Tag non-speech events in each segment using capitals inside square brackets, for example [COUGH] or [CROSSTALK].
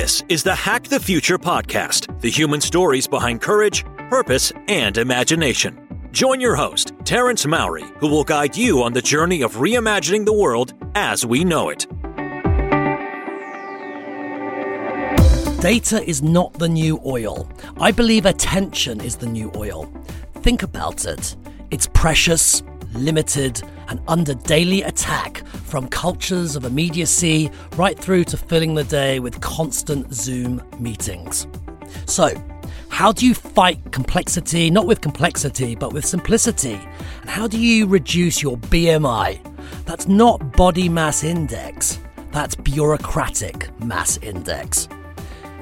This is the Hack the Future podcast, the human stories behind courage, purpose, and imagination. Join your host, Terence Mauri, who will guide you on the journey of reimagining the world as we know it. Data is not the new oil. I believe attention is the new oil. Think about it. It's precious, limited, and under daily attack from cultures of immediacy right through to filling the day with constant Zoom meetings. So, how do you fight complexity, not with complexity, but with simplicity? And how do you reduce your BMI? That's not body mass index, that's bureaucratic mass index.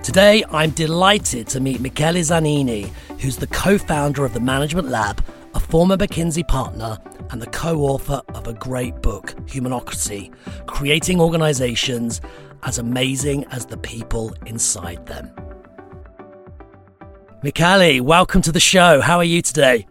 Today, I'm delighted to meet Michele Zanini, who's the co founder of the Management Lab, a former McKinsey partner, and the co author of a great book, Humanocracy Creating Organizations as Amazing as the People Inside Them. Michele, welcome to the show. How are you today?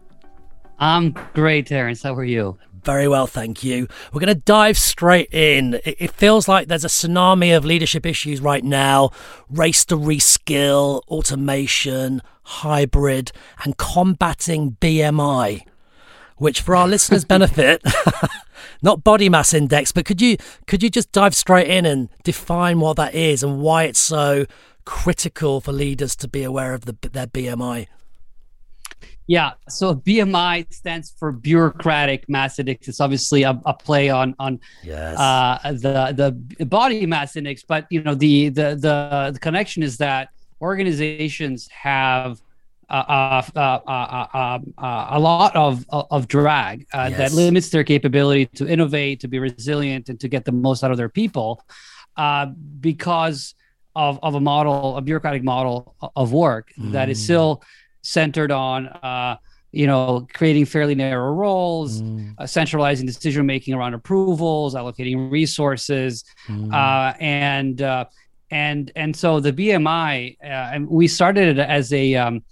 I'm great, Terence. How are you? Very well, thank you. We're going to dive straight in. It feels like there's a tsunami of leadership issues right now race to reskill, automation, hybrid, and combating BMI, which for our listeners' benefit, [LAUGHS] not body mass index, but could you could you just dive straight in and define what that is and why it's so critical for leaders to be aware of the, their BMI? Yeah, so BMI stands for bureaucratic mass index. It's obviously a, a play on on yes. uh, the the body mass index, but you know the the the, the connection is that organizations have uh, uh, uh, a lot of of drag yes. that limits their capability to innovate, to be resilient, and to get the most out of their people, because of of a model, a bureaucratic model of work mm. that is still centered on uh, you know creating fairly narrow roles mm. uh, centralizing decision making around approvals allocating resources mm. uh, and uh, and and so the bmi uh, and we started it as a um,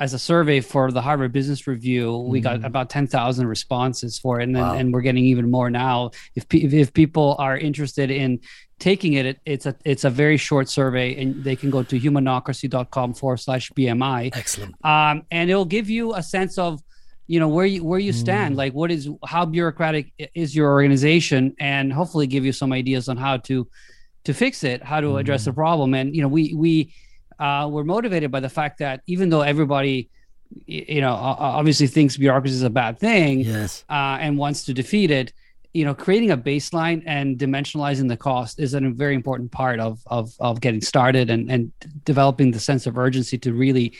as a survey for the Harvard Business Review, we got mm. about 10,000 responses for it. And, then, wow. and we're getting even more now. If, if people are interested in taking it, it's a it's a very short survey, and they can go to humanocracy.com forward slash BMI. Excellent. Um, and it'll give you a sense of you know where you where you stand, mm. like what is how bureaucratic is your organization, and hopefully give you some ideas on how to to fix it, how to address the mm. problem. And you know we we uh, we're motivated by the fact that even though everybody you know obviously thinks bureaucracy is a bad thing yes. uh, and wants to defeat it you know creating a baseline and dimensionalizing the cost is a very important part of of of getting started and and developing the sense of urgency to really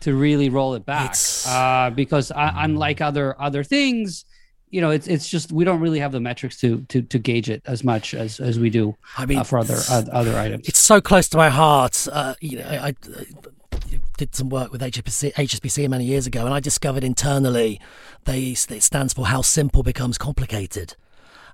to really roll it back. Uh, because uh, unlike other other things you know it's it's just we don't really have the metrics to to to gauge it as much as as we do I mean, uh, for other uh, other items it's so close to my heart uh, you know I, I did some work with HSBC, HSBC many years ago, and I discovered internally they it stands for how simple becomes complicated.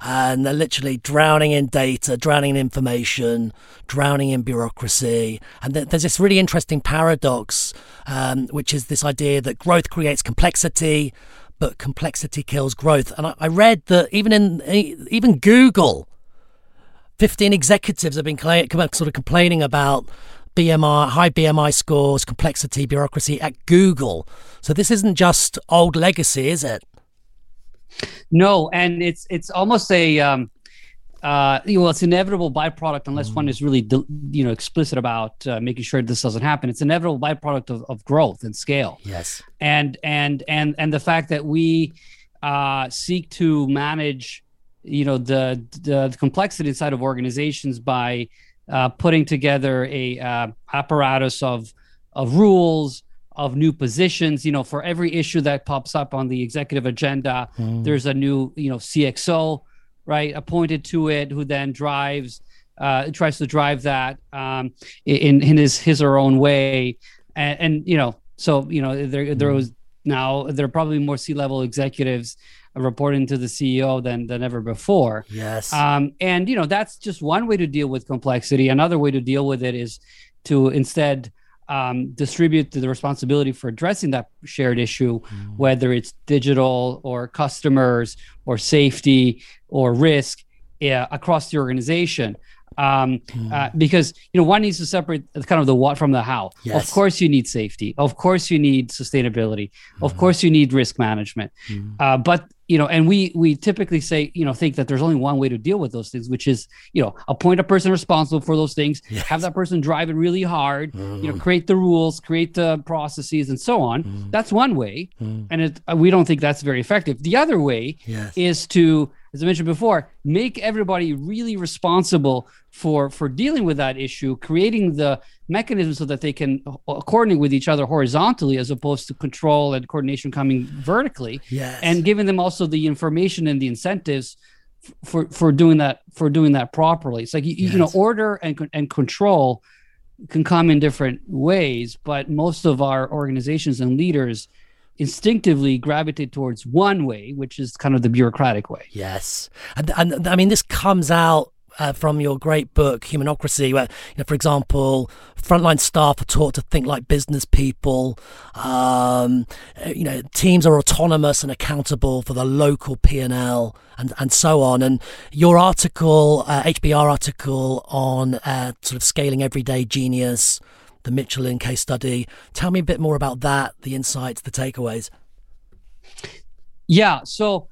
And they're literally drowning in data, drowning in information, drowning in bureaucracy. And th- there's this really interesting paradox, um, which is this idea that growth creates complexity, but complexity kills growth. And I, I read that even in even Google, 15 executives have been sort of complaining about BMI, high BMI scores, complexity, bureaucracy at Google. So this isn't just old legacy, is it? No, and it's it's almost a um, uh, well, it's inevitable byproduct unless one is really you know explicit about uh, making sure this doesn't happen. It's inevitable byproduct of, of growth and scale. Yes, and and and and the fact that we uh, seek to manage you know the, the, the complexity inside of organizations by uh, putting together a uh, apparatus of of rules of new positions you know for every issue that pops up on the executive agenda mm. there's a new you know cxo right appointed to it who then drives uh, tries to drive that um, in in his his or own way and, and you know so you know there there hmm. was now there are probably more c-level executives reporting to the CEO than than ever before. Yes. Um, and you know that's just one way to deal with complexity. Another way to deal with it is to instead um, distribute the responsibility for addressing that shared issue, mm. whether it's digital or customers or safety or risk, across the organization. Um, mm. uh, because you know one needs to separate kind of the what from the how. Yes. Of course, you need safety. Of course, you need sustainability. Mm. Of course, you need risk management. Mm. Uh, but you know, and we we typically say you know think that there's only one way to deal with those things, which is you know appoint a person responsible for those things, yes. have that person drive it really hard, you know, mm. create the rules, create the processes, and so on. Mm. That's one way, and it, uh, we don't think that's very effective. The other way yes. is to as I mentioned before, make everybody really responsible for for dealing with that issue, creating the mechanism so that they can coordinate with each other horizontally as opposed to control and coordination coming vertically. Yes. And giving them also the information and the incentives for for doing that for doing that properly. It's like you, yes. you know order and and control can come in different ways, but most of our organizations and leaders instinctively gravitate towards one way, which is kind of the bureaucratic way. Yes, and, and I mean this comes out uh, from your great book Humanocracy, where you know, for example, frontline staff are taught to think like business people. Um, you know, teams are autonomous and accountable for the local P and L, and and so on. And your article, uh, HBR article on uh, sort of scaling everyday genius the Michelin case study. Tell me a bit more about that, the insights, the takeaways. Yeah. So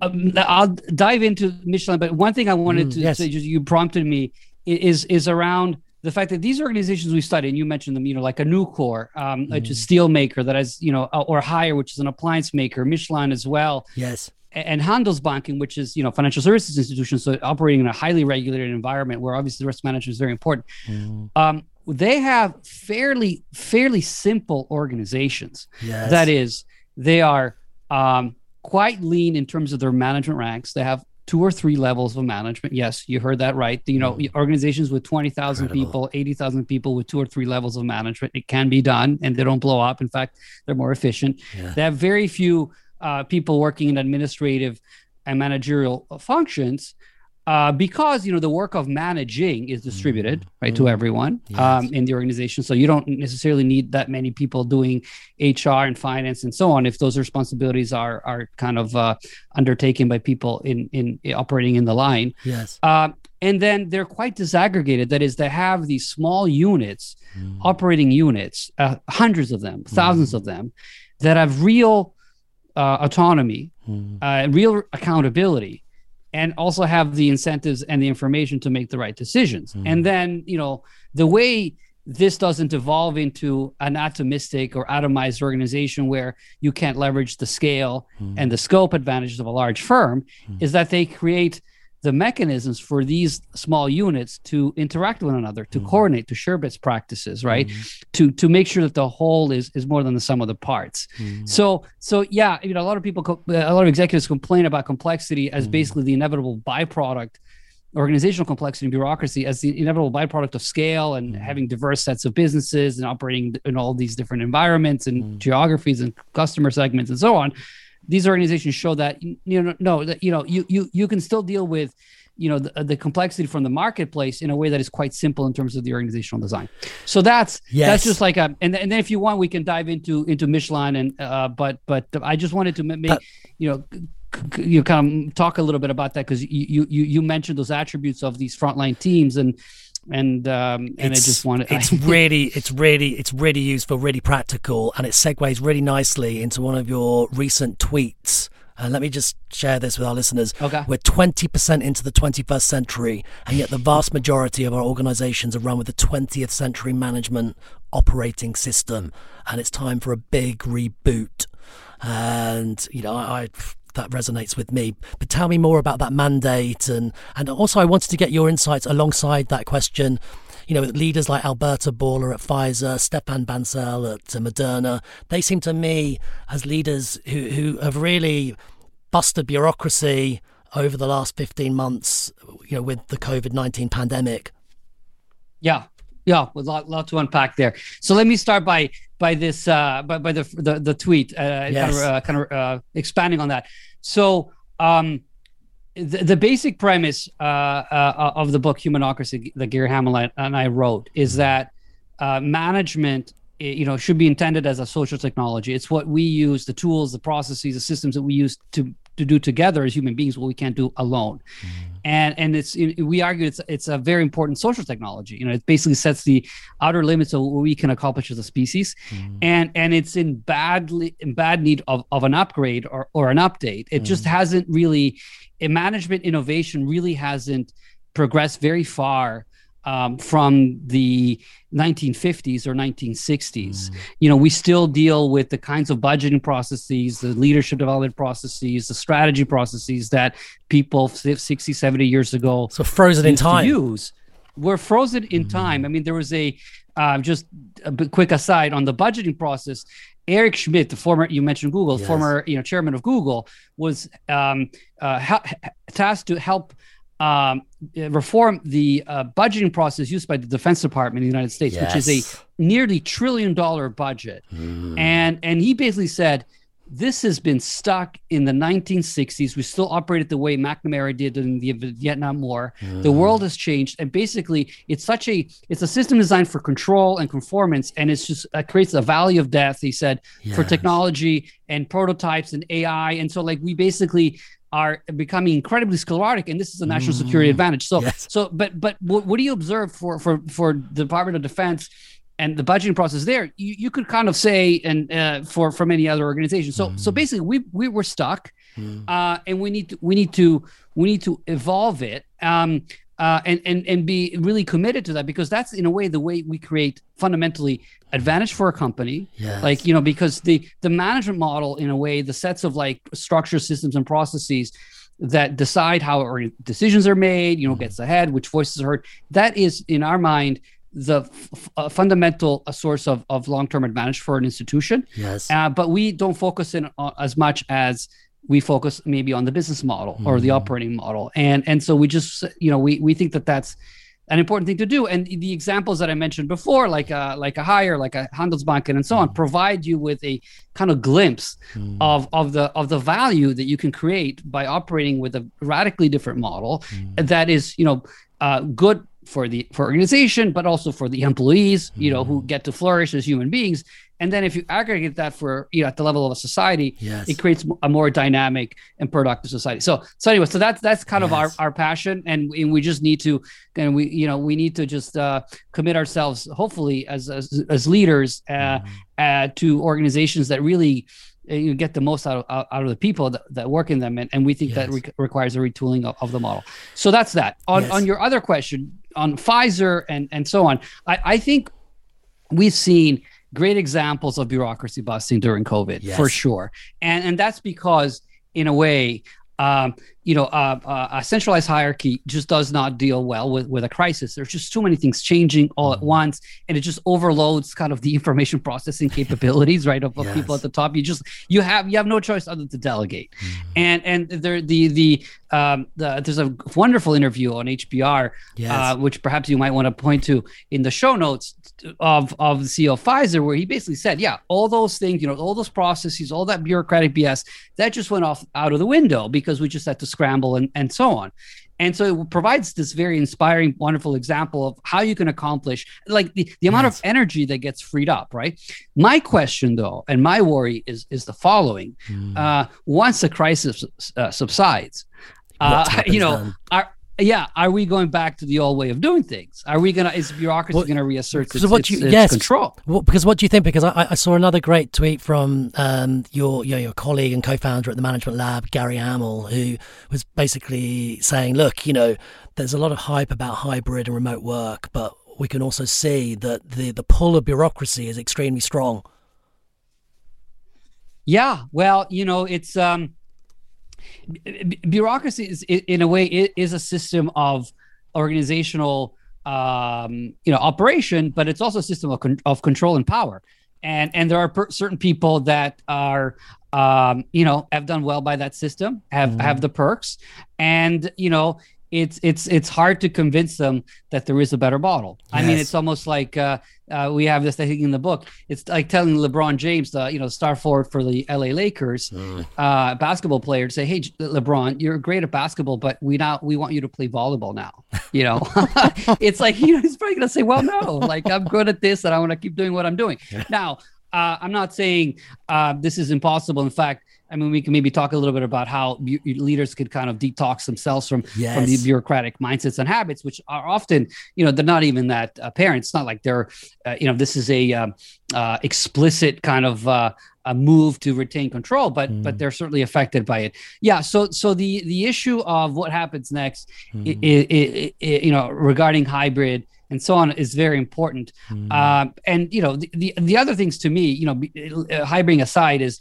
um, I'll dive into Michelin, but one thing I wanted mm, to yes. say, just you prompted me, is is around the fact that these organizations we study, and you mentioned them, you know, like a Nucor, um, mm. which is steel maker that has, you know, or Haier, which is an appliance maker, Michelin as well. Yes. And Handelsbanken, which is, you know, financial services institution, so operating in a highly regulated environment where obviously risk management is very important. Mm. Um, they have fairly fairly simple organizations. Yes. That is, they are um, quite lean in terms of their management ranks. They have two or three levels of management. Yes, you heard that right. You know, mm. organizations with 20,000 people, 80,000 people with two or three levels of management, it can be done and they don't blow up. In fact, they're more efficient. Yeah. They have very few uh, people working in administrative and managerial functions uh, because you know the work of managing is distributed mm-hmm. right to mm-hmm. everyone yes. um, in the organization so you don't necessarily need that many people doing hr and finance and so on if those responsibilities are are kind of uh, undertaken by people in in operating in the line yes uh, and then they're quite disaggregated that is they have these small units mm. operating units uh, hundreds of them thousands mm. of them that have real uh, autonomy mm. real accountability and also have the incentives and the information to make the right decisions. Mm. And then, you know, the way this doesn't evolve into an atomistic or atomized organization where you can't leverage the scale mm. and the scope advantages of a large firm mm. is that they create the mechanisms for these small units to interact with one another, to mm. coordinate, to share best practices, right? Mm. To to make sure that the whole is is more than the sum of the parts. Mm. So so yeah, you know, a lot of people, a lot of executives complain about complexity as basically the inevitable byproduct organizational complexity and bureaucracy as the inevitable byproduct of scale and mm. having diverse sets of businesses and operating in all these different environments and mm. geographies and customer segments and so on these organizations show that you know no that you know you you you can still deal with you know the, the complexity from the marketplace in a way that is quite simple in terms of the organizational design so that's yes. that's just like a and, and then if you want we can dive into into michelin and uh but but i just wanted to make uh, you know you kind of talk a little bit about that because you you you mentioned those attributes of these frontline teams and and um, and it's, I just wanted. It's [LAUGHS] really, it's really, it's really useful, really practical, and it segues really nicely into one of your recent tweets. And uh, let me just share this with our listeners. Okay. We're 20% into the 21st century, and yet the vast majority of our organizations are run with the 20th century management operating system. And it's time for a big reboot. And, you know, I, I that resonates with me. But tell me more about that mandate, and and also I wanted to get your insights alongside that question. You know, leaders like Alberto Bourla at Pfizer, Stéphane Bancel at Moderna, they seem to me as leaders who who have really busted bureaucracy over the last 15 months, you know, with the COVID 19 pandemic. Yeah, yeah, a lot, lot to unpack there. So let me start by by this uh, by, by the, the the tweet, uh, yes. kind of, uh, kind of uh, expanding on that. So um, the, the basic premise uh, uh, of the book Humanocracy that Gary Hamel and I wrote is that uh, management you know should be intended as a social technology it's what we use the tools the processes the systems that we use to to do together as human beings what we can't do alone. Mm-hmm. And and it's we argue it's it's a very important social technology. You know, it basically sets the outer limits of what we can accomplish as a species, mm-hmm. and and it's in badly in bad need of, of an upgrade or or an update. It mm-hmm. just hasn't really, a management innovation really hasn't progressed very far um, from the 1950s or 1960s. Mm. You know, we still deal with the kinds of budgeting processes, the leadership development processes, the strategy processes that people 60, 70 years ago. So frozen in time. Use. We're frozen in mm. time. I mean, there was a uh, just a quick aside on the budgeting process. Eric Schmidt, the former you mentioned Google, yes. former you know chairman of Google, was um, uh, ha- tasked to help um, reform the uh, budgeting process used by the Defense Department in the United States, yes. which is a nearly trillion dollar budget. Mm. And and he basically said this has been stuck in the 1960s. We still operate it the way McNamara did in the Vietnam War. Mm. The world has changed, and basically, it's such a it's a system designed for control and conformance, and it's just it creates a valley of death. He said yes. for technology and prototypes and AI, and so like we basically are becoming incredibly sclerotic, and this is a national security mm. advantage. So, yes. so, but, but what, what do you observe for for for the Department of Defense? and the budgeting process there, you, you could kind of say, and uh, for from any other organization. So mm. so basically, we we were stuck, mm. uh, and we need to we need to we need to evolve it. Um, uh, and and and be really committed to that because that's in a way the way we create fundamentally advantage for a company yes. like you know because the the management model in a way the sets of like structure systems and processes that decide how our decisions are made you know mm-hmm. gets ahead which voices are heard that is in our mind the f- uh, fundamental uh, source of, of long-term advantage for an institution yes uh, but we don't focus in uh, as much as we focus maybe on the business model or the mm-hmm. operating model and and so we just you know we we think that that's an important thing to do and the examples that i mentioned before like a like a Haier like a handelsbanken and so on mm-hmm. provide you with a kind of glimpse mm. of of the of the value that you can create by operating with a radically different model mm. that is you know uh, good for the for organization but also for the employees you know who mm-hmm. get to flourish as human beings and then if you aggregate that for you know at the level of a society, yes. it creates a more dynamic and productive society. So so anyway, so that's that's kind yes. of our, our passion, and, and we just need to and we you know we need to just uh, commit ourselves, hopefully as as, as leaders, uh, mm. uh, to organizations that really uh, you get the most out of, out of the people that, that work in them and, and we think yes. that re- requires a retooling of, of, the model so that's that on, yes. on your other question on pfizer and, and so on I, I think we've seen great examples of bureaucracy busting during COVID yes. for sure. And and that's because in a way, um, you know, uh, uh, a centralized hierarchy just does not deal well with, with a crisis. There's just too many things changing all at mm-hmm. once, and it just overloads kind of the [LAUGHS] information processing [LAUGHS] capabilities, right, of, of yes. people at the top. You just you have you have no choice other than to delegate, mm. and and there the the um, the, there's a wonderful interview on HBR, yes. uh, which perhaps you might want to point to in the show notes of of the CEO of Pfizer, where he basically said, yeah, all those things, you know, all those processes, all that bureaucratic BS, that just went off out of the window because we just had to scramble and, and so on. And so it provides this very inspiring, wonderful example of how you can accomplish like the, the amount yes. of energy that gets freed up, right? My question though, and my worry is is the following. Mm. Uh, once the crisis uh, subsides, uh, [LAUGHS] you know, then? are yeah, are we going back to the old way of doing things? Are we gonna? Is bureaucracy well, gonna reassert its, what you, its, yes, control? Well, because what do you think? Because I, I saw another great tweet from um, your, your your colleague and co-founder at the Management Lab, Gary Hamel, who was basically saying, look, you know, there's a lot of hype about hybrid and remote work, but we can also see that the the pull of bureaucracy is extremely strong. Yeah, well, you know, it's um bureaucracy is in a way is a system of organizational um, you know operation but it's also a system of, con- of control and power and and there are per- certain people that are um, you know have done well by that system have mm-hmm. have the perks and you know it's it's it's hard to convince them that there is a better model. Yes. I mean, it's almost like uh, uh, we have this I think in the book. It's like telling LeBron James, the you know star forward for the LA Lakers, mm. uh, basketball player, to say, "Hey, LeBron, you're great at basketball, but we now we want you to play volleyball now." [LAUGHS] You know, [LAUGHS] it's like [LAUGHS] you know, he's probably gonna say, "Well, no, like I'm good at this, and I want to keep doing what I'm doing." Yeah. Now, uh, I'm not saying uh, this is impossible. In fact, I mean, we can maybe talk a little bit about how bu- leaders could kind of detox themselves from Yes. from the bureaucratic mindsets and habits, which are often, you know, they're not even that apparent. It's not like they're, uh, you know, this is a um, uh, explicit kind of uh, a move to retain control, but Mm. but they're certainly affected by it. Yeah. So so the the issue of what happens next, Mm. i i i you know, regarding hybrid and so on is very important. Mm. Um, and you know, the, the the other things to me, you know, be- uh, aside, is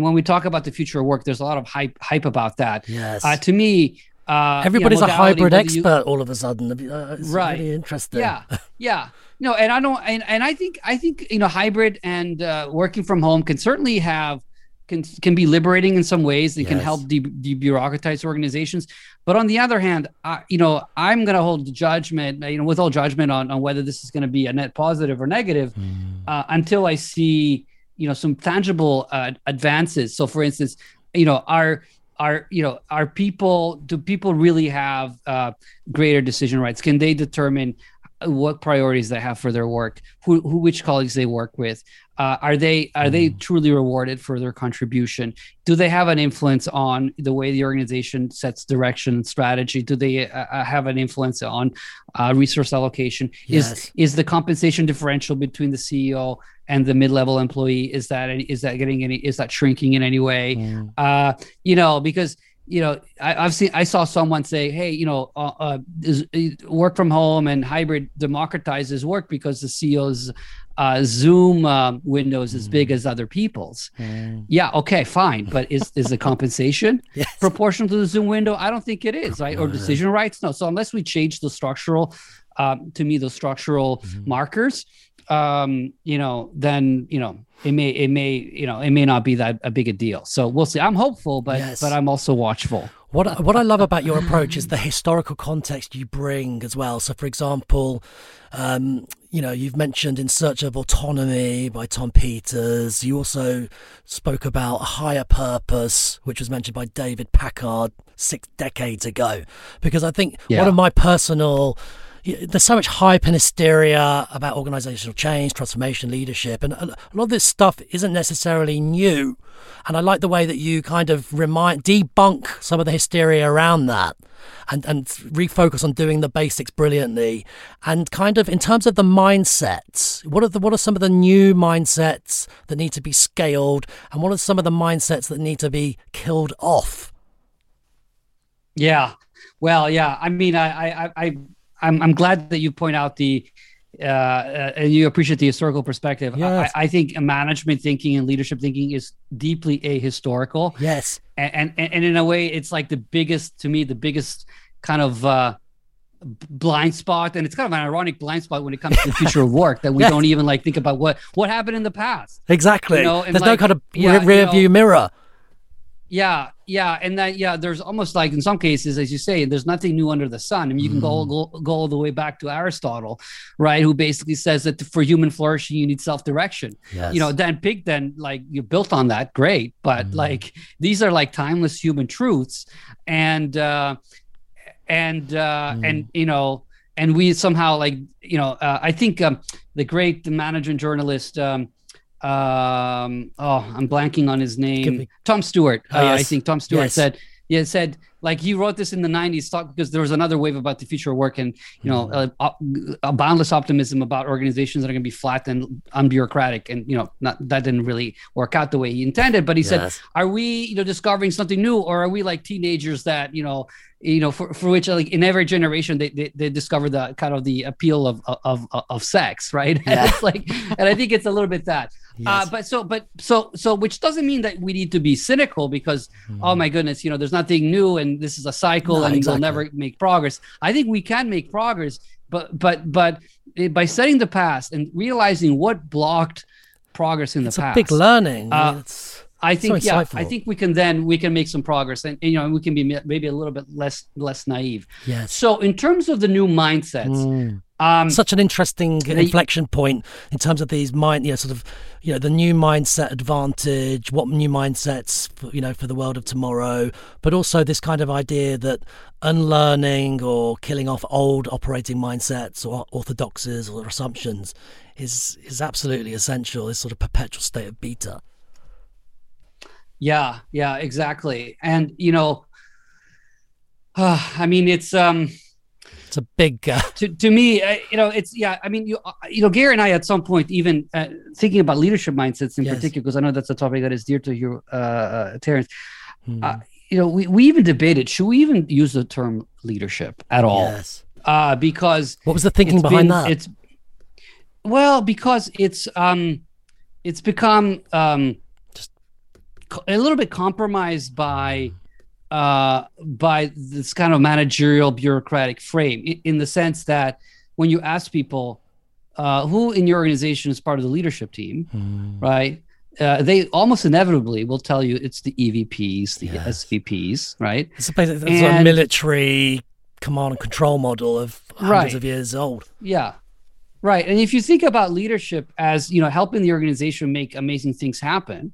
when we talk about the future of work, there's a lot of hype hype about that. yes. Uh, to me, uh, Everybody's you know, a hybrid you- expert all of a sudden. Uh, it's Right. really interesting. yeah, yeah. No, and I don't, and, and I think I think you know, hybrid and uh, working from home can certainly have can can be liberating in some ways. They can help de- debureaucratize organizations. But on the other hand, I, you know, I'm going to hold judgment, you know, with all judgment on on whether this is going to be a net positive or negative Mm. uh, until I see, you know, some tangible uh, advances. So, for instance, you know, are are you know are people do people really have uh, greater decision rights? Can they determine what priorities they have for their work? Who, who which colleagues they work with? Uh, are they are they truly rewarded for their contribution? Do they have an influence on the way the organization sets direction and strategy? Do they uh, uh, have an influence on uh, resource allocation? Yes. Is is the compensation differential between the CEO and the mid-level employee is that is that getting any is that shrinking in any way? Mm. Uh, you know, because you know I, I've seen I saw someone say, hey, you know, uh, uh, is, uh, work from home and hybrid democratizes work because the CEO's uh, Zoom um, window is as big as other people's. Mm. Yeah, okay, fine, but is is the [LAUGHS] compensation [LAUGHS] Yes. proportional to the Zoom window? I don't think it is, right? Or decision rights? No. So unless we change the structural, um, to me, the structural Mm-hmm. markers, um, you know, then you know it may it may you know it may not be that a big a deal. So we'll see. I'm hopeful, but Yes. but I'm also watchful. What I- what I love about your approach is the historical context you bring as well. So, for example, um, you know, you've mentioned "In Search of Autonomy" by Tom Peters. You also spoke about "A Higher Purpose," which was mentioned by David Packard six decades ago. Because I think Yeah. one of my personal there's so much hype and hysteria about organizational change, transformation, leadership, and a lot of this stuff isn't necessarily new. And I like the way that you kind of remind, debunk some of the hysteria around that, and and refocus on doing the basics brilliantly. And kind of in terms of the mindsets, what are the what are some of the new mindsets that need to be scaled, and what are some of the mindsets that need to be killed off? Yeah. Well, yeah. I mean, I, I, I, I'm, I'm glad that you point out the, uh, uh, and you appreciate the historical perspective. Yes. I, I think management thinking and leadership thinking is deeply ahistorical, Yes. and, and and in a way, it's like the biggest to me, the biggest kind of uh, blind spot, and it's kind of an ironic blind spot when it comes to the future of [LAUGHS] work that we Yes. don't even like think about what what happened in the past. Exactly. You know, There's no kind of yeah, you rear know- view mirror. Yeah, yeah, and that yeah, there's almost like in some cases, as you say, there's nothing new under the sun. I mean, you can go, go go all the way back to Aristotle, right? Who basically says that for human flourishing, you need self-direction. Yes. You know, Dan Pink, then like you built on that, great, but like these are like timeless human truths, and uh, and uh, and you know, and we somehow like you know, uh, I think um, the great the management journalist. Um, um oh i'm blanking on his name. Tom stewart. Oh, uh, i think tom stewart Yes. said yeah said like he wrote this in the 90s talk because there was another wave about the future of work and you know Mm. uh, op- a boundless optimism about organizations that are going to be flat and unbureaucratic. And you know not that didn't really work out the way he intended but he said are we you know discovering something new or are we like teenagers that you know you know for, for which like in every generation they, they, they discover the kind of the appeal of of of, sex [LAUGHS] right? And it's like and i think it's a little bit that. [LAUGHS] Uh, Yes. but so but so so which doesn't mean that we need to be cynical because oh my goodness you know there's nothing new and this is a cycle No, and exactly. we'll never make progress i think we can make progress but but but by studying the past and realizing what blocked progress in it's the a past big learning. Uh, it's- I think So yeah. I think we can then we can make some progress, and you know we can be maybe a little bit less less naive. yes. So in terms of the new mindsets, Mm. um, Such an interesting they- inflection point in terms of these mind, you know, sort of, you know, the new mindset advantage, what new mindsets, for, you know, for the world of tomorrow, but also this kind of idea that unlearning or killing off old operating mindsets or orthodoxies or assumptions is is absolutely essential. This sort of perpetual state of beta. Yeah, yeah, exactly. And you know, uh, [SIGHS] I mean, it's um, it's a big uh... [LAUGHS] to to me, uh, you know, it's yeah. I mean, you uh, you know, Gary and I at some point even uh, thinking about leadership mindsets in yes. particular, because I know that's a topic that is dear to you, uh, uh Terence. Hmm. Uh, you know, we, we even debated should we even use the term leadership at all? Yes. Uh, because what was the thinking behind been, that? It's well because it's um it's become um a little bit compromised by uh by this kind of managerial bureaucratic frame in, in the sense that when you ask people uh, who in your organization is part of the leadership team, mm. right? Uh, they almost inevitably will tell you it's the EVPs, the yes. SVPs, right? It's a, it's and, a military command and control model of hundreds right. of years old. Yeah, right. And if you think about leadership as you know helping the organization make amazing things happen,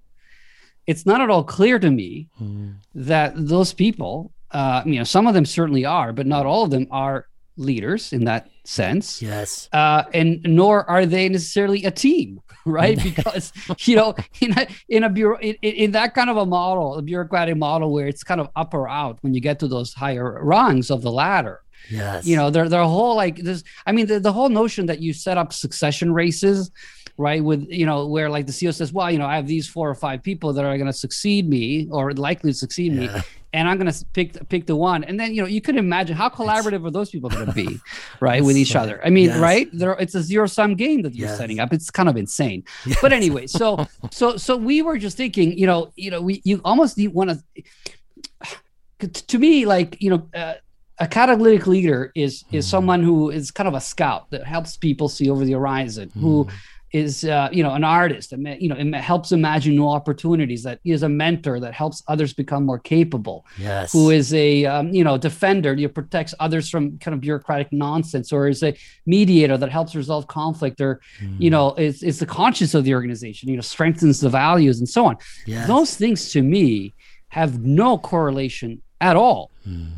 it's not at all clear to me mm. that those people, uh, you know, some of them certainly are, but not all of them are leaders in that sense. Yes. Uh, and nor are they necessarily a team, [LAUGHS] right? [LAUGHS] because you know, in a in a bureau in, in, that kind of a model, a bureaucratic model where it's kind of up or out when you get to those higher rungs of the ladder. Yes. You know, their their whole like this. I mean, the, the whole notion that you set up succession races right? With you know, where like the CEO says, "Well, you know, I have these four or five people that are going to succeed me or likely to succeed yeah. me, and I'm going to pick pick the one." And then you know, you could imagine how collaborative are those people going to be, [LAUGHS] right, with each other? I mean, yes. right? There, it's a zero sum game that you're yes. setting up. It's kind of insane. Yes. But anyway, so [LAUGHS] so so we were just thinking, you know, you know, we you almost want [SIGHS] to. To me, like you know. Uh, a catalytic leader is is mm. someone who is kind of a scout that helps people see over the horizon, mm. who is uh, you know an artist that you know it helps imagine new opportunities that is a mentor that helps others become more capable yes who is a um, you know defender you protects others from kind of bureaucratic nonsense or is a mediator that helps resolve conflict or mm. you know is, is the conscience of the organization you know strengthens the values and so on yes. those things to me have no correlation at all mm.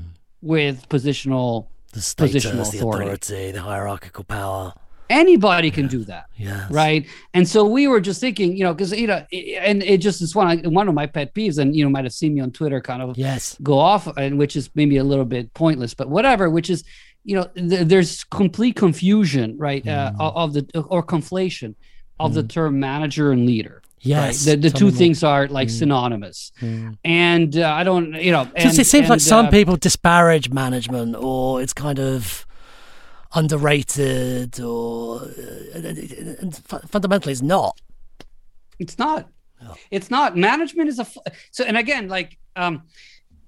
with positional the status, positional authority. the authority the hierarchical power Anybody can do that. Yeah. Right. And so we were just thinking, you know, because you know, and it just is one one of my pet peeves, and you know, might have seen me on Twitter kind of yes go off, and which is maybe a little bit pointless, but whatever. Which is, you know, th- there's complete confusion, right, uh, mm. uh, of the or conflation of mm. the term manager and leader. Yes, right? the, the two things are like mm. synonymous, mm. and uh, I don't, you know, and, it seems and, like some uh, people disparage management, or it's kind of underrated or uh, fundamentally it's not. It's not. It's not. Management is a so and again like um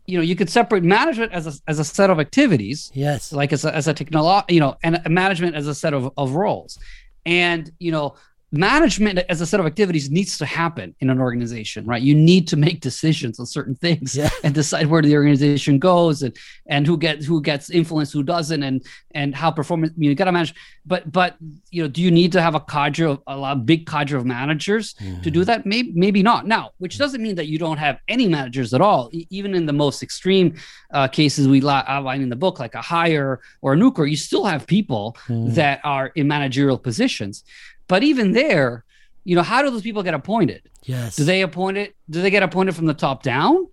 you know you could separate management as a as a set of activities. Yes. Like as a, as a technology you know and management as a set of, of roles. And you know management as a set of activities needs to happen in an organization right you need to make decisions on certain things yeah. and decide where the organization goes and and who gets who gets influence who doesn't and and how performance you, got to manage but but you know do you need to have a cadre of a lot, big cadre of managers mm-hmm. to do mm-hmm. that maybe maybe not now which doesn't mean that you don't have any managers at all even in the most extreme uh, cases we outline in the book like a Haier or a Nucor you still have people mm-hmm. that are in managerial positions but even there, you know, how do those people get appointed? Yes. Do they appoint it? Do they get appointed from the top down,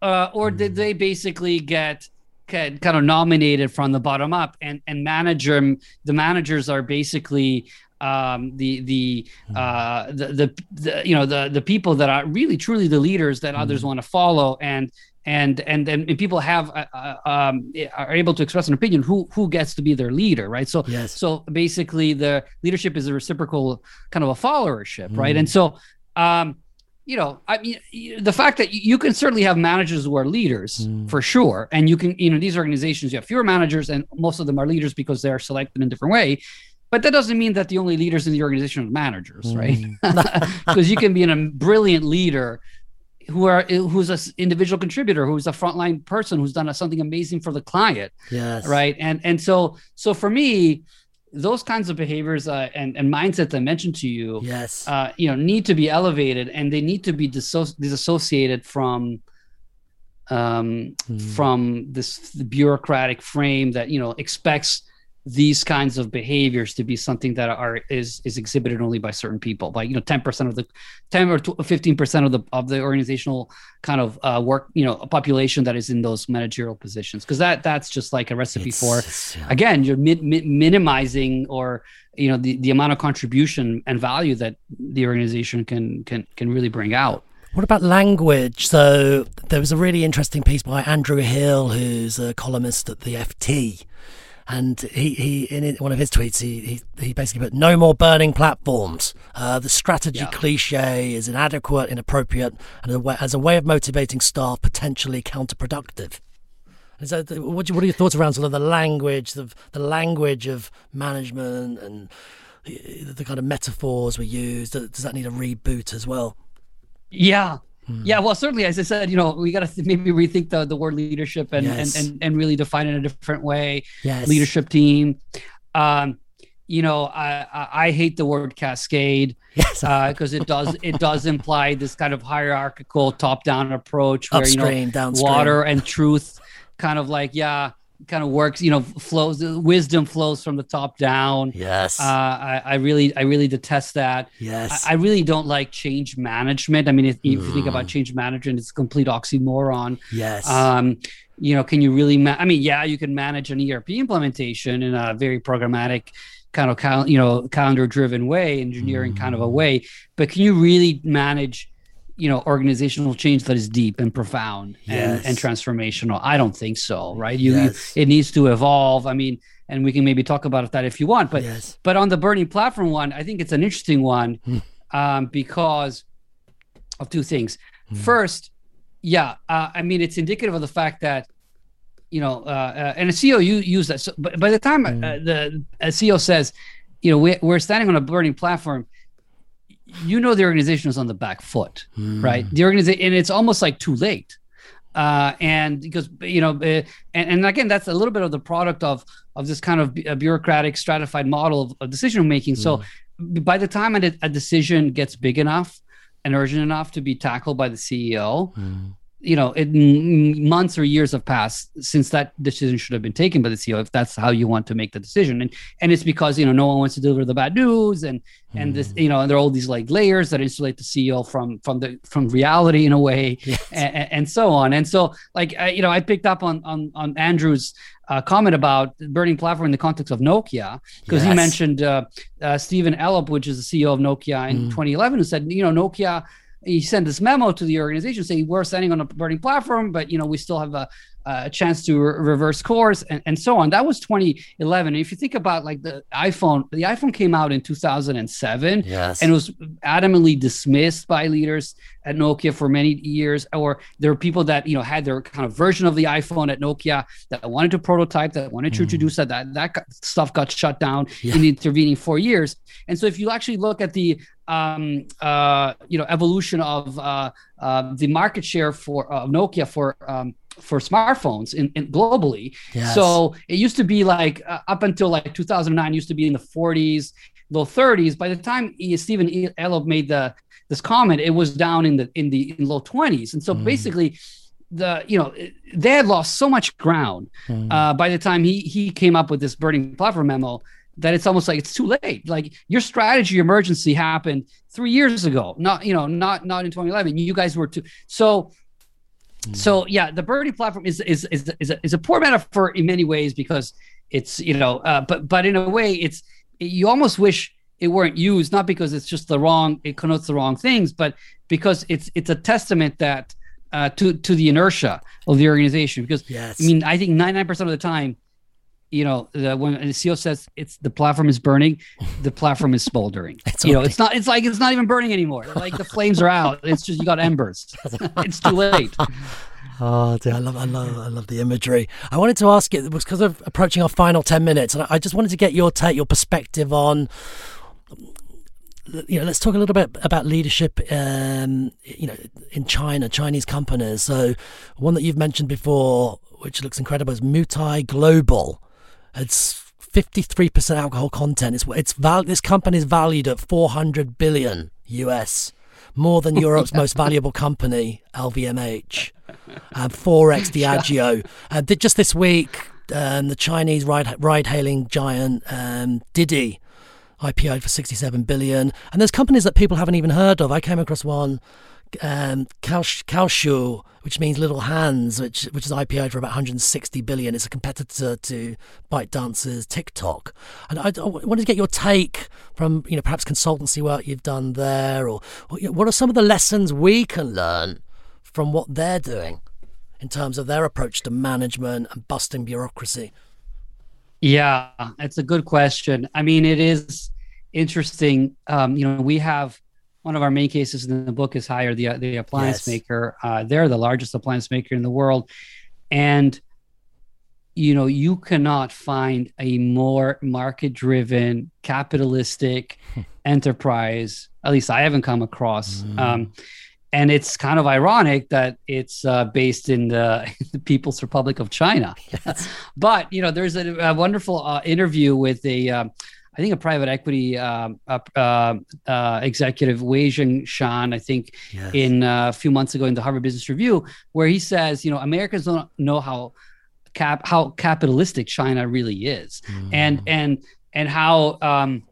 uh, or mm. did they basically get kind of nominated from the bottom up? And and manager the managers are basically um, the the, mm. uh, the, the the you know the the people that are really truly the leaders that mm. others want to follow and and and and people have uh, uh, um, are able to express an opinion who who gets to be their leader right so yes. so basically the leadership is a reciprocal kind of a followership mm. right and so um you know i mean the fact that you can certainly have managers who are leaders mm. for sure and you can you know these organizations you have fewer managers and most of them are leaders because they're selected in a different way but that doesn't mean that the only leaders in the organization are managers right [LAUGHS] because mm. you can be a brilliant leader who are who's an individual contributor who's a frontline person who's done something amazing for the client. Yes. Right? And and so so for me those kinds of behaviors uh, and, and mindsets I mentioned to you, yes, uh, you know, need to be elevated and they need to be disso- disassociated from um, mm. from this bureaucratic frame that you know expects these kinds of behaviors to be something that are is is exhibited only by certain people. Like you know 10% of the 10 or 15% of the of the organizational kind of uh, work you know population that is in those managerial positions. Because that that's just like a recipe it's, for again you're mi- mi- minimizing or you know the, the amount of contribution and value that the organization can can can really bring out. What about language? So there was a really interesting piece by Andrew Hill, who's a columnist at the FT, and he, he in one of his tweets he, he, he basically put no more burning platforms. Uh, the strategy yeah. cliche is inadequate inappropriate and as a way of motivating staff potentially counterproductive. So, what, what are your thoughts around sort of the language the, the language of management and the, the kind of metaphors we use does that need a reboot as well? Yeah Hmm. Yeah, well, certainly, as I said, you know, we got to maybe rethink the, the word leadership and, yes. and, and, and really define it in a different way. Yes. Leadership team. Um, you know, I, I, I hate the word cascade because uh, it does it does imply this kind of hierarchical top down approach where Upstream, you know downstream. water and truth kind of like yeah kind of works you know flows wisdom flows from the top down yes uh, I, I really i really detest that yes i, I really don't like change management i mean if, mm. you think about mm. change management it's a complete oxymoron yes um you know can you really ma- i mean yeah you can manage an erp implementation in a very programmatic kind of cal- you know calendar driven way engineering mm. kind of a mm. way but can you really manage you know organizational change that is deep and profound yes. and, and, transformational i don't think so right you, yes. you, it needs to evolve i mean and we can maybe talk about that if you want but yes. but on the burning platform one i think it's an interesting one hmm. um, because of two things hmm. first yeah uh, i mean it's indicative of the fact that you know uh, uh, and a ceo you use that so, but by the time uh, the ceo says you know we, we're standing on a burning platform you know the organization is on the back foot, mm. right? The organization, and it's almost like too late. Uh, and because you know, uh, and, and again, that's a little bit of the product of of this kind of bureaucratic stratified model of, of decision making. Mm. So by the time a, a, decision gets big enough and urgent enough to be tackled by the CEO, mm you know, it, months or years have passed since that decision should have been taken by the CEO, if that's how you want to make the decision. And and it's because you know no one wants to deliver the bad news, and and this you know, and there are all these like layers that insulate the CEO from from the from reality in a way, [LAUGHS] yes. and, and, so on. And so like I, you know, I picked up on on on Andrew's uh, comment about burning platform in the context of Nokia because yes. he mentioned uh, uh, Stephen Elop, which is the CEO of Nokia in mm. 2011, who said you know Nokia he sent this memo to the organization saying we're standing on a burning platform, but you know we still have a, a chance to re- reverse course and, and so on. That was 2011. And if you think about like the iPhone, the iPhone came out in 2007, yes. and was adamantly dismissed by leaders at Nokia for many years. Or there were people that you know had their kind of version of the iPhone at Nokia that wanted to prototype, that wanted to mm. introduce that. That that stuff got shut down yeah. in the intervening four years. And so if you actually look at the um, uh, you know evolution of uh, uh, the market share for Nokia for um, for smartphones in, in globally. Yes. So it used to be like uh, up until like 2009 used to be in the 40s, low 30s. By the time Stephen Elop made the this comment, it was down in the in the in low 20s. And so mm. basically the you know they had lost so much ground mm. uh, by the time he he came up with this burning platform memo that it's almost like it's too late. Like your strategy emergency happened three years ago, not you know not not in 2011. You guys were too so so yeah, the burning platform is is is is a, is a poor metaphor in many ways because it's you know, uh, but but in a way, it's you almost wish it weren't used, not because it's just the wrong, it connotes the wrong things, but because it's it's a testament that uh, to to the inertia of the organization. Because yes. I mean, I think ninety nine percent of the time, you know, the, when the CEO says it's the platform is burning, the platform is smoldering. [LAUGHS] It's you know, it's not. It's like it's not even burning anymore. Like the flames are out. It's just you got embers. [LAUGHS] it's too late. [LAUGHS] Oh, dear, I love, I love, I love the imagery. I wanted to ask it was because of approaching our final ten minutes, and I just wanted to get your take, your perspective on you know, let's talk a little bit about leadership, um, you know, in China, Chinese companies. So, one that you've mentioned before, which looks incredible, is Moutai Global. It's 53% alcohol content. It's it's val- this company is valued at 400 billion US, more than [LAUGHS] Europe's most valuable company, LVMH. And 4x [LAUGHS] Diageo. Uh, just this week, um, the Chinese ride ride hailing giant um, Didi IPO'd for 67 billion. And there's companies that people haven't even heard of. I came across one, um, which means little hands, which which is IPO'd for about 160 billion. It's a competitor to ByteDance's TikTok. And I, I wanted to get your take from you know perhaps consultancy work you've done there, or, or what are some of the lessons we can learn from what they're doing in terms of their approach to management and busting bureaucracy. Yeah, it's a good question. I mean, it is interesting. Um, you know, we have one of our main cases in the book is Haier the the appliance yes. maker. Uh, they're the largest appliance maker in the world, and you know you cannot find a more market driven capitalistic [LAUGHS] enterprise. At least I haven't come across. Mm. Um, and it's kind of ironic that it's uh, based in the, [LAUGHS] the, People's Republic of China. [LAUGHS] Yes. but you know, there's a, a wonderful uh, interview with a um, I think a private equity um, uh, uh, executive, Weijian Shan, I think, yes. in uh, a few months ago in the Harvard Business Review, where he says, you know, Americans don't know how cap how capitalistic China really is, mm. and and and how um,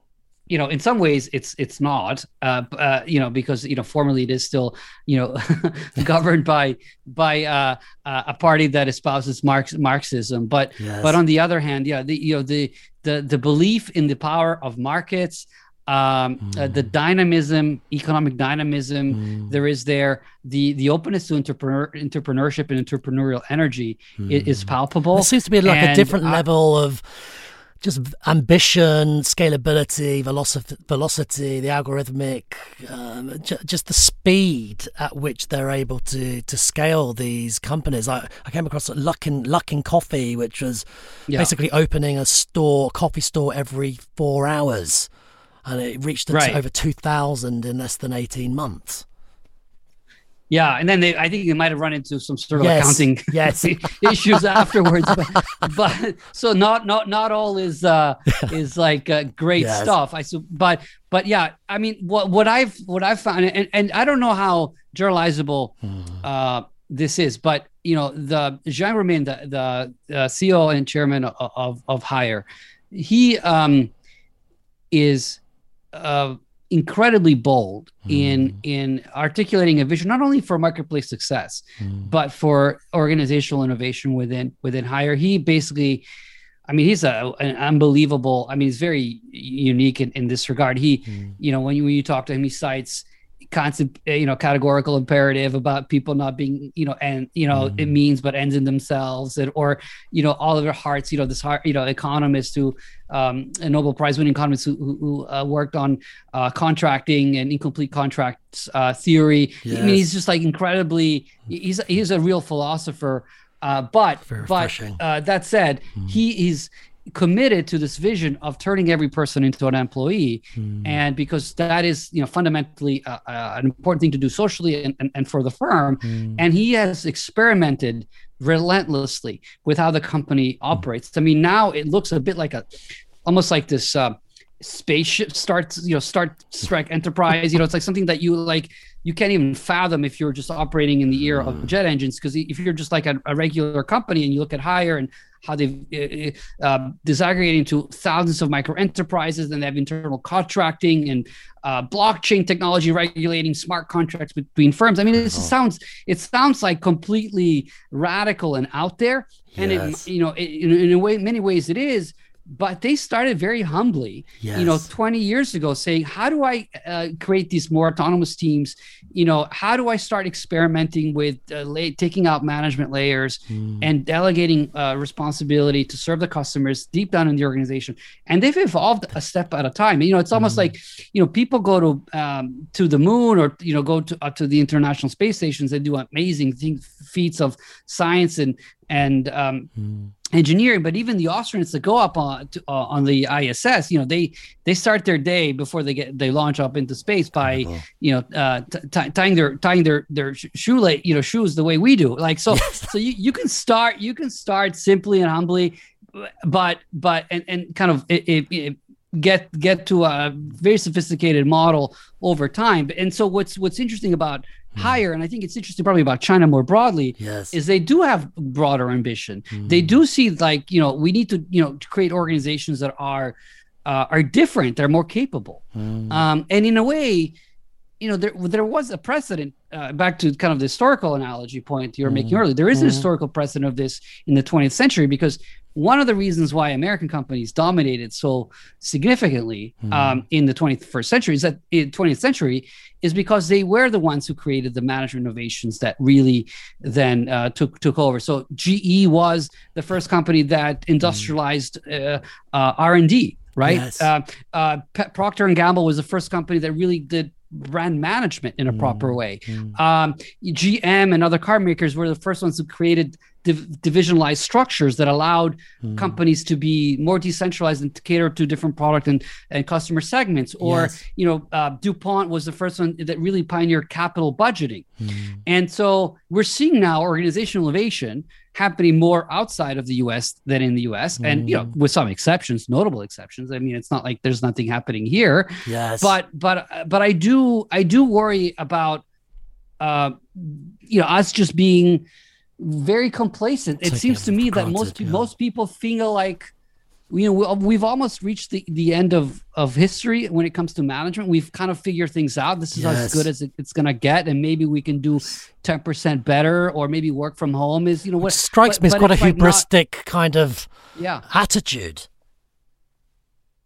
you know, in some ways, it's it's not, uh, uh, you know, because you know, formally it is still, you know, [LAUGHS] governed by by uh, uh, a party that espouses Marx, Marxism. But yes. but on the other hand, yeah, the you know the the the belief in the power of markets, um, mm. uh, the mm. dynamism, economic dynamism mm. there is there, the the openness to entrepreneur, entrepreneurship and entrepreneurial energy mm. is, is, palpable. It seems to be like and, a different level of just ambition, scalability, velocity, velocity the algorithmic, um, j- just the speed at which they're able to to scale these companies. I, I came across Luckin Luckin Coffee, which was yeah. basically opening a store, coffee store every four hours, and it reached right. over two thousand in less than eighteen months. Yeah, and then they, I think they might have run into some sort of yes. accounting [LAUGHS] yes. [LAUGHS] issues afterwards. But, but, so not not not all is uh [LAUGHS] is like uh, great yes. stuff. I so, but but yeah, I mean what what I've what I've found and, and I don't know how generalizable hmm. uh this is, but you know the Zhang Ruimin, the the uh, CEO and chairman of of, of Haier, he um is uh incredibly bold mm. in in articulating a vision not only for marketplace success mm. but for organizational innovation within within Haier he basically i mean he's a an unbelievable i mean he's very unique in, in this regard he mm. you know when you, when you talk to him he cites constant eh, you know categorical imperative about people not being you know and you know mm-hmm. it means but ends in themselves and or you know Oliver Hart's you know this Hart you know economist who um, a Nobel Prize winning economist who, who, who uh, worked on uh, contracting and incomplete contracts uh, theory yes. I mean he's just like incredibly he's he's a real philosopher uh, but Very but uh, that said, mm. he is committed to this vision of turning every person into an employee mm. and because that is you know fundamentally uh, uh, an important thing to do socially and, and, and for the firm mm. and he has experimented relentlessly with how the company operates i mean now it looks a bit like a almost like this uh, spaceship starts you know Star Trek Enterprise you know it's like something that you like you can't even fathom if you're just operating in the era of hmm. jet engines because if you're just like a, a, regular company and you look at Haier and how they've uh, uh, disaggregating to thousands of micro enterprises and they have internal contracting and uh, blockchain technology regulating smart contracts between firms. I mean, it oh. sounds it sounds like completely radical and out there, and yes. it you know it, in, in a way, many ways it is but they started very humbly yes. you know 20 years ago saying how do i uh, create these more autonomous teams you know how do i start experimenting with uh, la- taking out management layers mm. and delegating uh, responsibility to serve the customers deep down in the organization and they've evolved a step at a time you know it's almost mm. like you know people go to um, to the moon or you know go to uh, to the international space stations and do amazing things feats of science and and um, mm engineering but even the astronauts that go up on to, uh, on the iss you know they they start their day before they get they launch up into space by oh. you know uh, t- t- tying their tying their their shoelace you know shoes the way we do. Like so so you, you can start you can start simply and humbly but but and and kind of it, it, it get get to a very sophisticated model over time. And so what's what's interesting about Haier and i think it's interesting probably about china more broadly Yes. is they do have broader ambition Mm. they do see like you know we need to you know to create organizations that are uh, are different they're more capable Mm. um, and in a way you know there there was a precedent uh, back to kind of the historical analogy point you were making earlier. There is a Mhm. historical precedent of this in the 20th century because one of the reasons why american companies dominated so significantly um, in the 21st century is that in 20th century is because they were the ones who created the management innovations that really then uh, took took over. So ge was the first company that industrialized uh, uh, r&d right? Yes. uh, uh, procter and gamble was the first company that really did brand management in a proper way. Um, gm and other car makers were the first ones who created div- divisionalized structures that allowed companies to be more decentralized and to cater to different product and, and customer segments. Or Yes. you know uh, dupont was the first one that really pioneered capital budgeting. Mm. and so we're seeing now organizational innovation happening more outside of the US than in the US. And you know, Mm. with some exceptions, notable exceptions. I mean, it's not like there's nothing happening here. Yes. But but but I do I do worry about uh you know us just being very complacent. It Taking seems to me that most yeah. most people feel like you know we- we've almost reached the, the end of of history when it comes to management we've kind of figured things out this is Yes. as good as it, it's going to get and maybe we can do 10% better or maybe work from home is you know what It strikes but- me as quite a like not- hubristic kind of yeah attitude.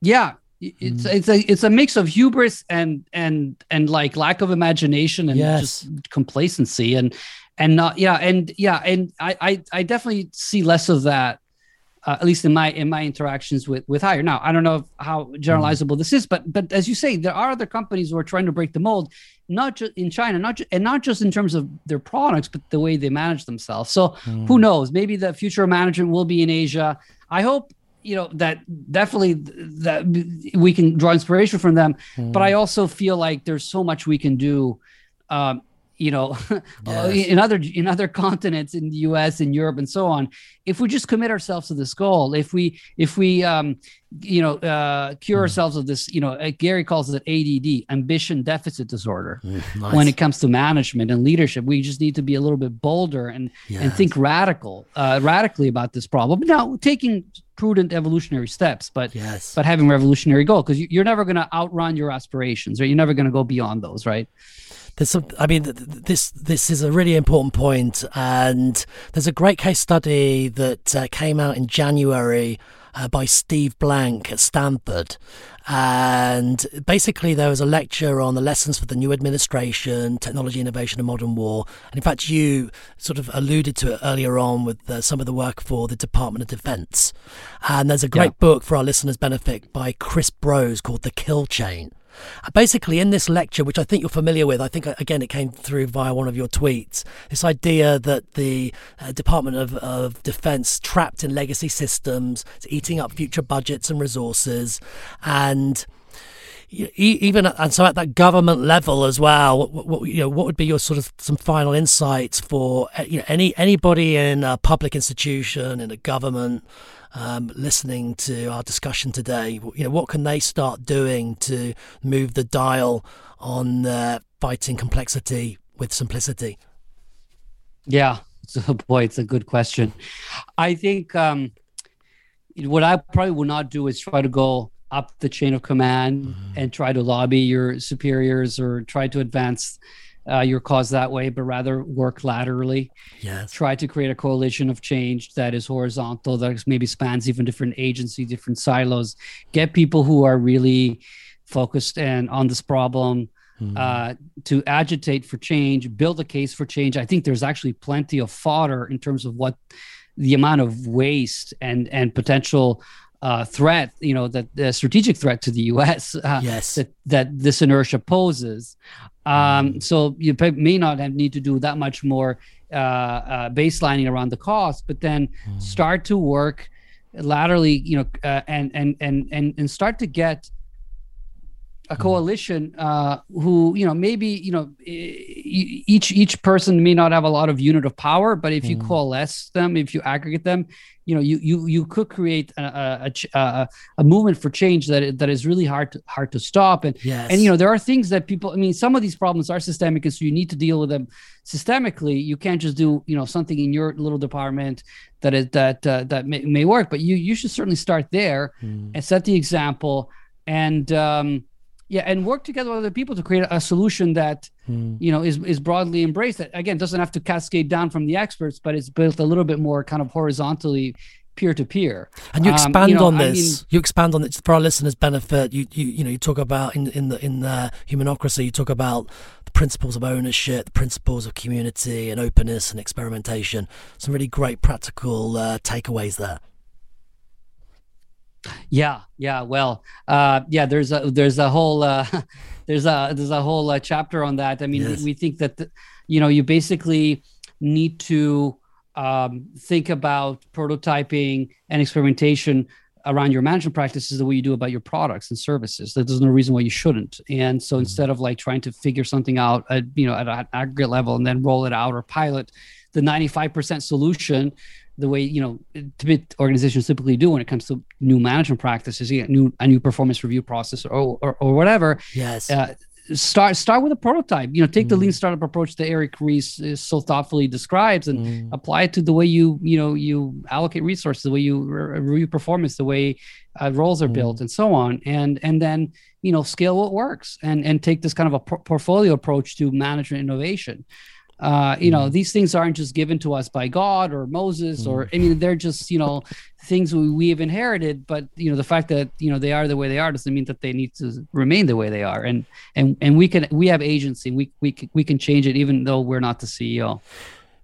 yeah it's Mm. it's a it's a mix of hubris and and and like lack of imagination and Yes. just complacency and and not yeah and yeah and I I, I definitely see less of that uh, at least in my in my interactions with with Haier now I don't know if, how generalizable this is but but as you say there are other companies who are trying to break the mold not just in China not ju- and not just in terms of their products but the way they manage themselves. So who knows? Maybe the future of management will be in Asia. I hope you know that definitely th- that we can draw inspiration from them but i also feel like there's so much we can do um you know [LAUGHS] Yes. in other in other continents in the us in europe and so on if we just commit ourselves to this goal if we if we um you know uh cure ourselves of this you know uh, gary calls it add ambition deficit disorder Nice. when it comes to management and leadership we just need to be a little bit bolder and and think radical uh radically about this problem now taking prudent evolutionary steps but yes. but having revolutionary goal because you, you're never going to outrun your aspirations right you're never going to go beyond those right There's some. I mean, th- th- this this is a really important point, and there's a great case study that uh, came out in January uh, by Steve Blank at Stanford, and basically there was a lecture on the lessons for the new administration, technology, innovation, and modern war. And in fact, you sort of alluded to it earlier on with uh, some of the work for the Department of Defense. And there's a great Yeah. book for our listeners' benefit by Chris Brose called The Kill Chain. Uh, Basically, in this lecture, which I think you're familiar with, I think uh, again it came through via one of your tweets. This idea that the uh, Department of, of Defense trapped in legacy systems, is eating up future budgets and resources, and even at, and so at that government level as well. What, what you know, what would be your sort of some final insights for uh, you know any anybody in a public institution in a government um, listening to our discussion today? You know, what can they start doing to move the dial on uh, fighting complexity with simplicity? yeah [LAUGHS] so boy it's a good question i think um what i probably would not do is try to go up the chain of command and try to lobby your superiors or try to advance uh, your cause that way but rather work laterally. Yes. try to create a coalition of change that is horizontal that maybe spans even different agencies different silos. Get people who are really focused and on this problem uh, to agitate for change build a case for change. I think there's actually plenty of fodder in terms of what the amount of waste and and potential uh, threat you know that the strategic threat to the us uh, Yes. that that this inertia poses. Um, so you may not have, need to do that much more uh, uh, baselining around the cost, but then start to work laterally, you know, uh, and and and and and start to get a coalition uh, who you know maybe you know each each person may not have a lot of unit of power but if you mm. coalesce them if you aggregate them you know you you you could create a a, a, a movement for change that that is really hard to hard to stop and yes. and you know there are things that people i mean some of these problems are systemic and so you need to deal with them systemically you can't just do you know something in your little department that is that uh, that may, may work but you you should certainly start there mm. and set the example and um yeah and work together with other people to create a solution that hmm. you know is is broadly embraced that again doesn't have to cascade down from the experts but it's built a little bit more kind of horizontally peer to peer. And you expand um, you know, on this. I mean, you expand on it for our listeners benefit you you you know you talk about in in the in the humanocracy you talk about the principles of ownership the principles of community and openness and experimentation. Some really great practical uh, takeaways there yeah, yeah. Well, uh, yeah. There's a there's a whole uh, [LAUGHS] there's a there's a whole uh, chapter on that. I mean, yes. we, we, think that the, you know you basically need to um, think about prototyping and experimentation around your management practices the way you do about your products and services. That there's no reason why you shouldn't. And so mm-hmm. instead of like trying to figure something out, at, you know, at an aggregate level and then roll it out or pilot the 95% solution the way you know to be organizations typically do when it comes to new management practices, you new a new performance review process or or, or whatever. Yes. Uh, start start with a prototype. You know, take mm. the lean startup approach that Eric Ries so thoughtfully describes, and mm. apply it to the way you you know you allocate resources, the way you review performance, the way uh, roles are mm. built, and so on. And and then you know scale what works, and and take this kind of a portfolio approach to management innovation uh, you know mm-hmm. these things aren't just given to us by god or moses or mm-hmm. i mean they're just you know things we, we have inherited but you know the fact that you know they are the way they are doesn't mean that they need to remain the way they are and and and we can we have agency we we, we can change it even though we're not the ceo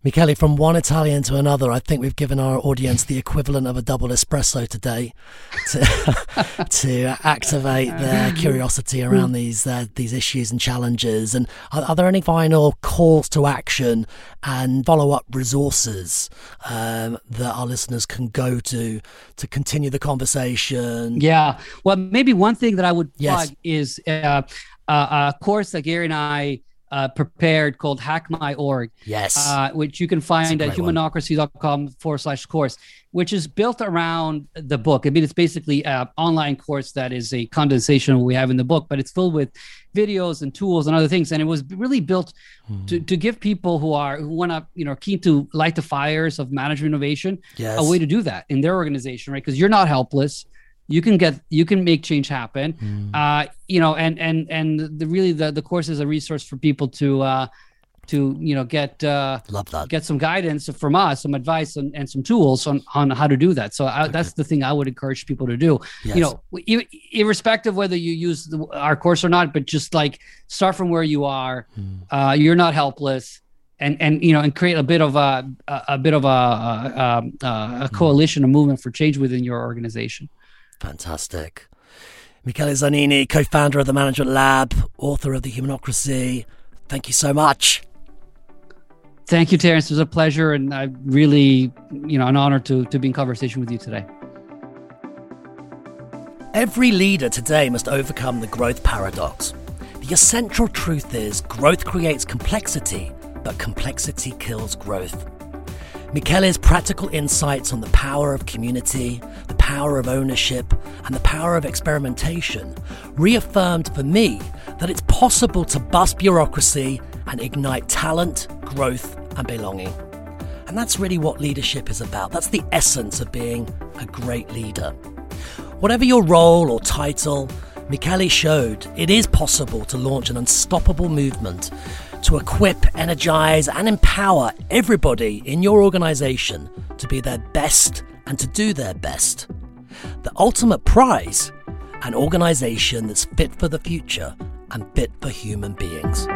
Michele, from one Italian to another, I think we've given our audience the equivalent of a double espresso today to, [LAUGHS] to activate their [LAUGHS] curiosity around these uh, these issues and challenges. And are, are, there any final calls to action and follow up resources um, that our listeners can go to to continue the conversation? Yeah. Well, maybe one thing that I would plug yes. is uh, a course that Gary and I uh, prepared called Hack My Org. Yes. Uh, which you can find at humanocracy.com forward slash course, which is built around the book. I mean, it's basically an online course that is a condensation of what we have in the book, but it's filled with videos and tools and other things. And it was really built hmm. to, to give people who are, who want to, you know, keen to light the fires of management innovation yes. a way to do that in their organization, right? Because you're not helpless you can get you can make change happen mm. uh you know and and and the really the the course is a resource for people to uh to you know get uh love that get some guidance from us some advice and, and some tools on on how to do that so I, okay. that's the thing i would encourage people to do yes. you know irrespective whether you use the, our course or not but just like start from where you are mm. uh you're not helpless and and you know and create a bit of a a, a bit of a, a, a, a coalition a movement for change within your organization Fantastic. Michele Zanini, co founder of the Management Lab, author of The Humanocracy. Thank you so much. Thank you, Terence. It was a pleasure and I really, you know, an honor to, to be in conversation with you today. Every leader today must overcome the growth paradox. The essential truth is growth creates complexity, but complexity kills growth. Michele's practical insights on the power of community, the power of ownership, and the power of experimentation reaffirmed for me that it's possible to bust bureaucracy and ignite talent, growth, and belonging. And that's really what leadership is about. That's the essence of being a great leader. Whatever your role or title, Michele showed it is possible to launch an unstoppable movement to equip, energize, and empower everybody in your organization to be their best and to do their best. The ultimate prize an organization that's fit for the future and fit for human beings.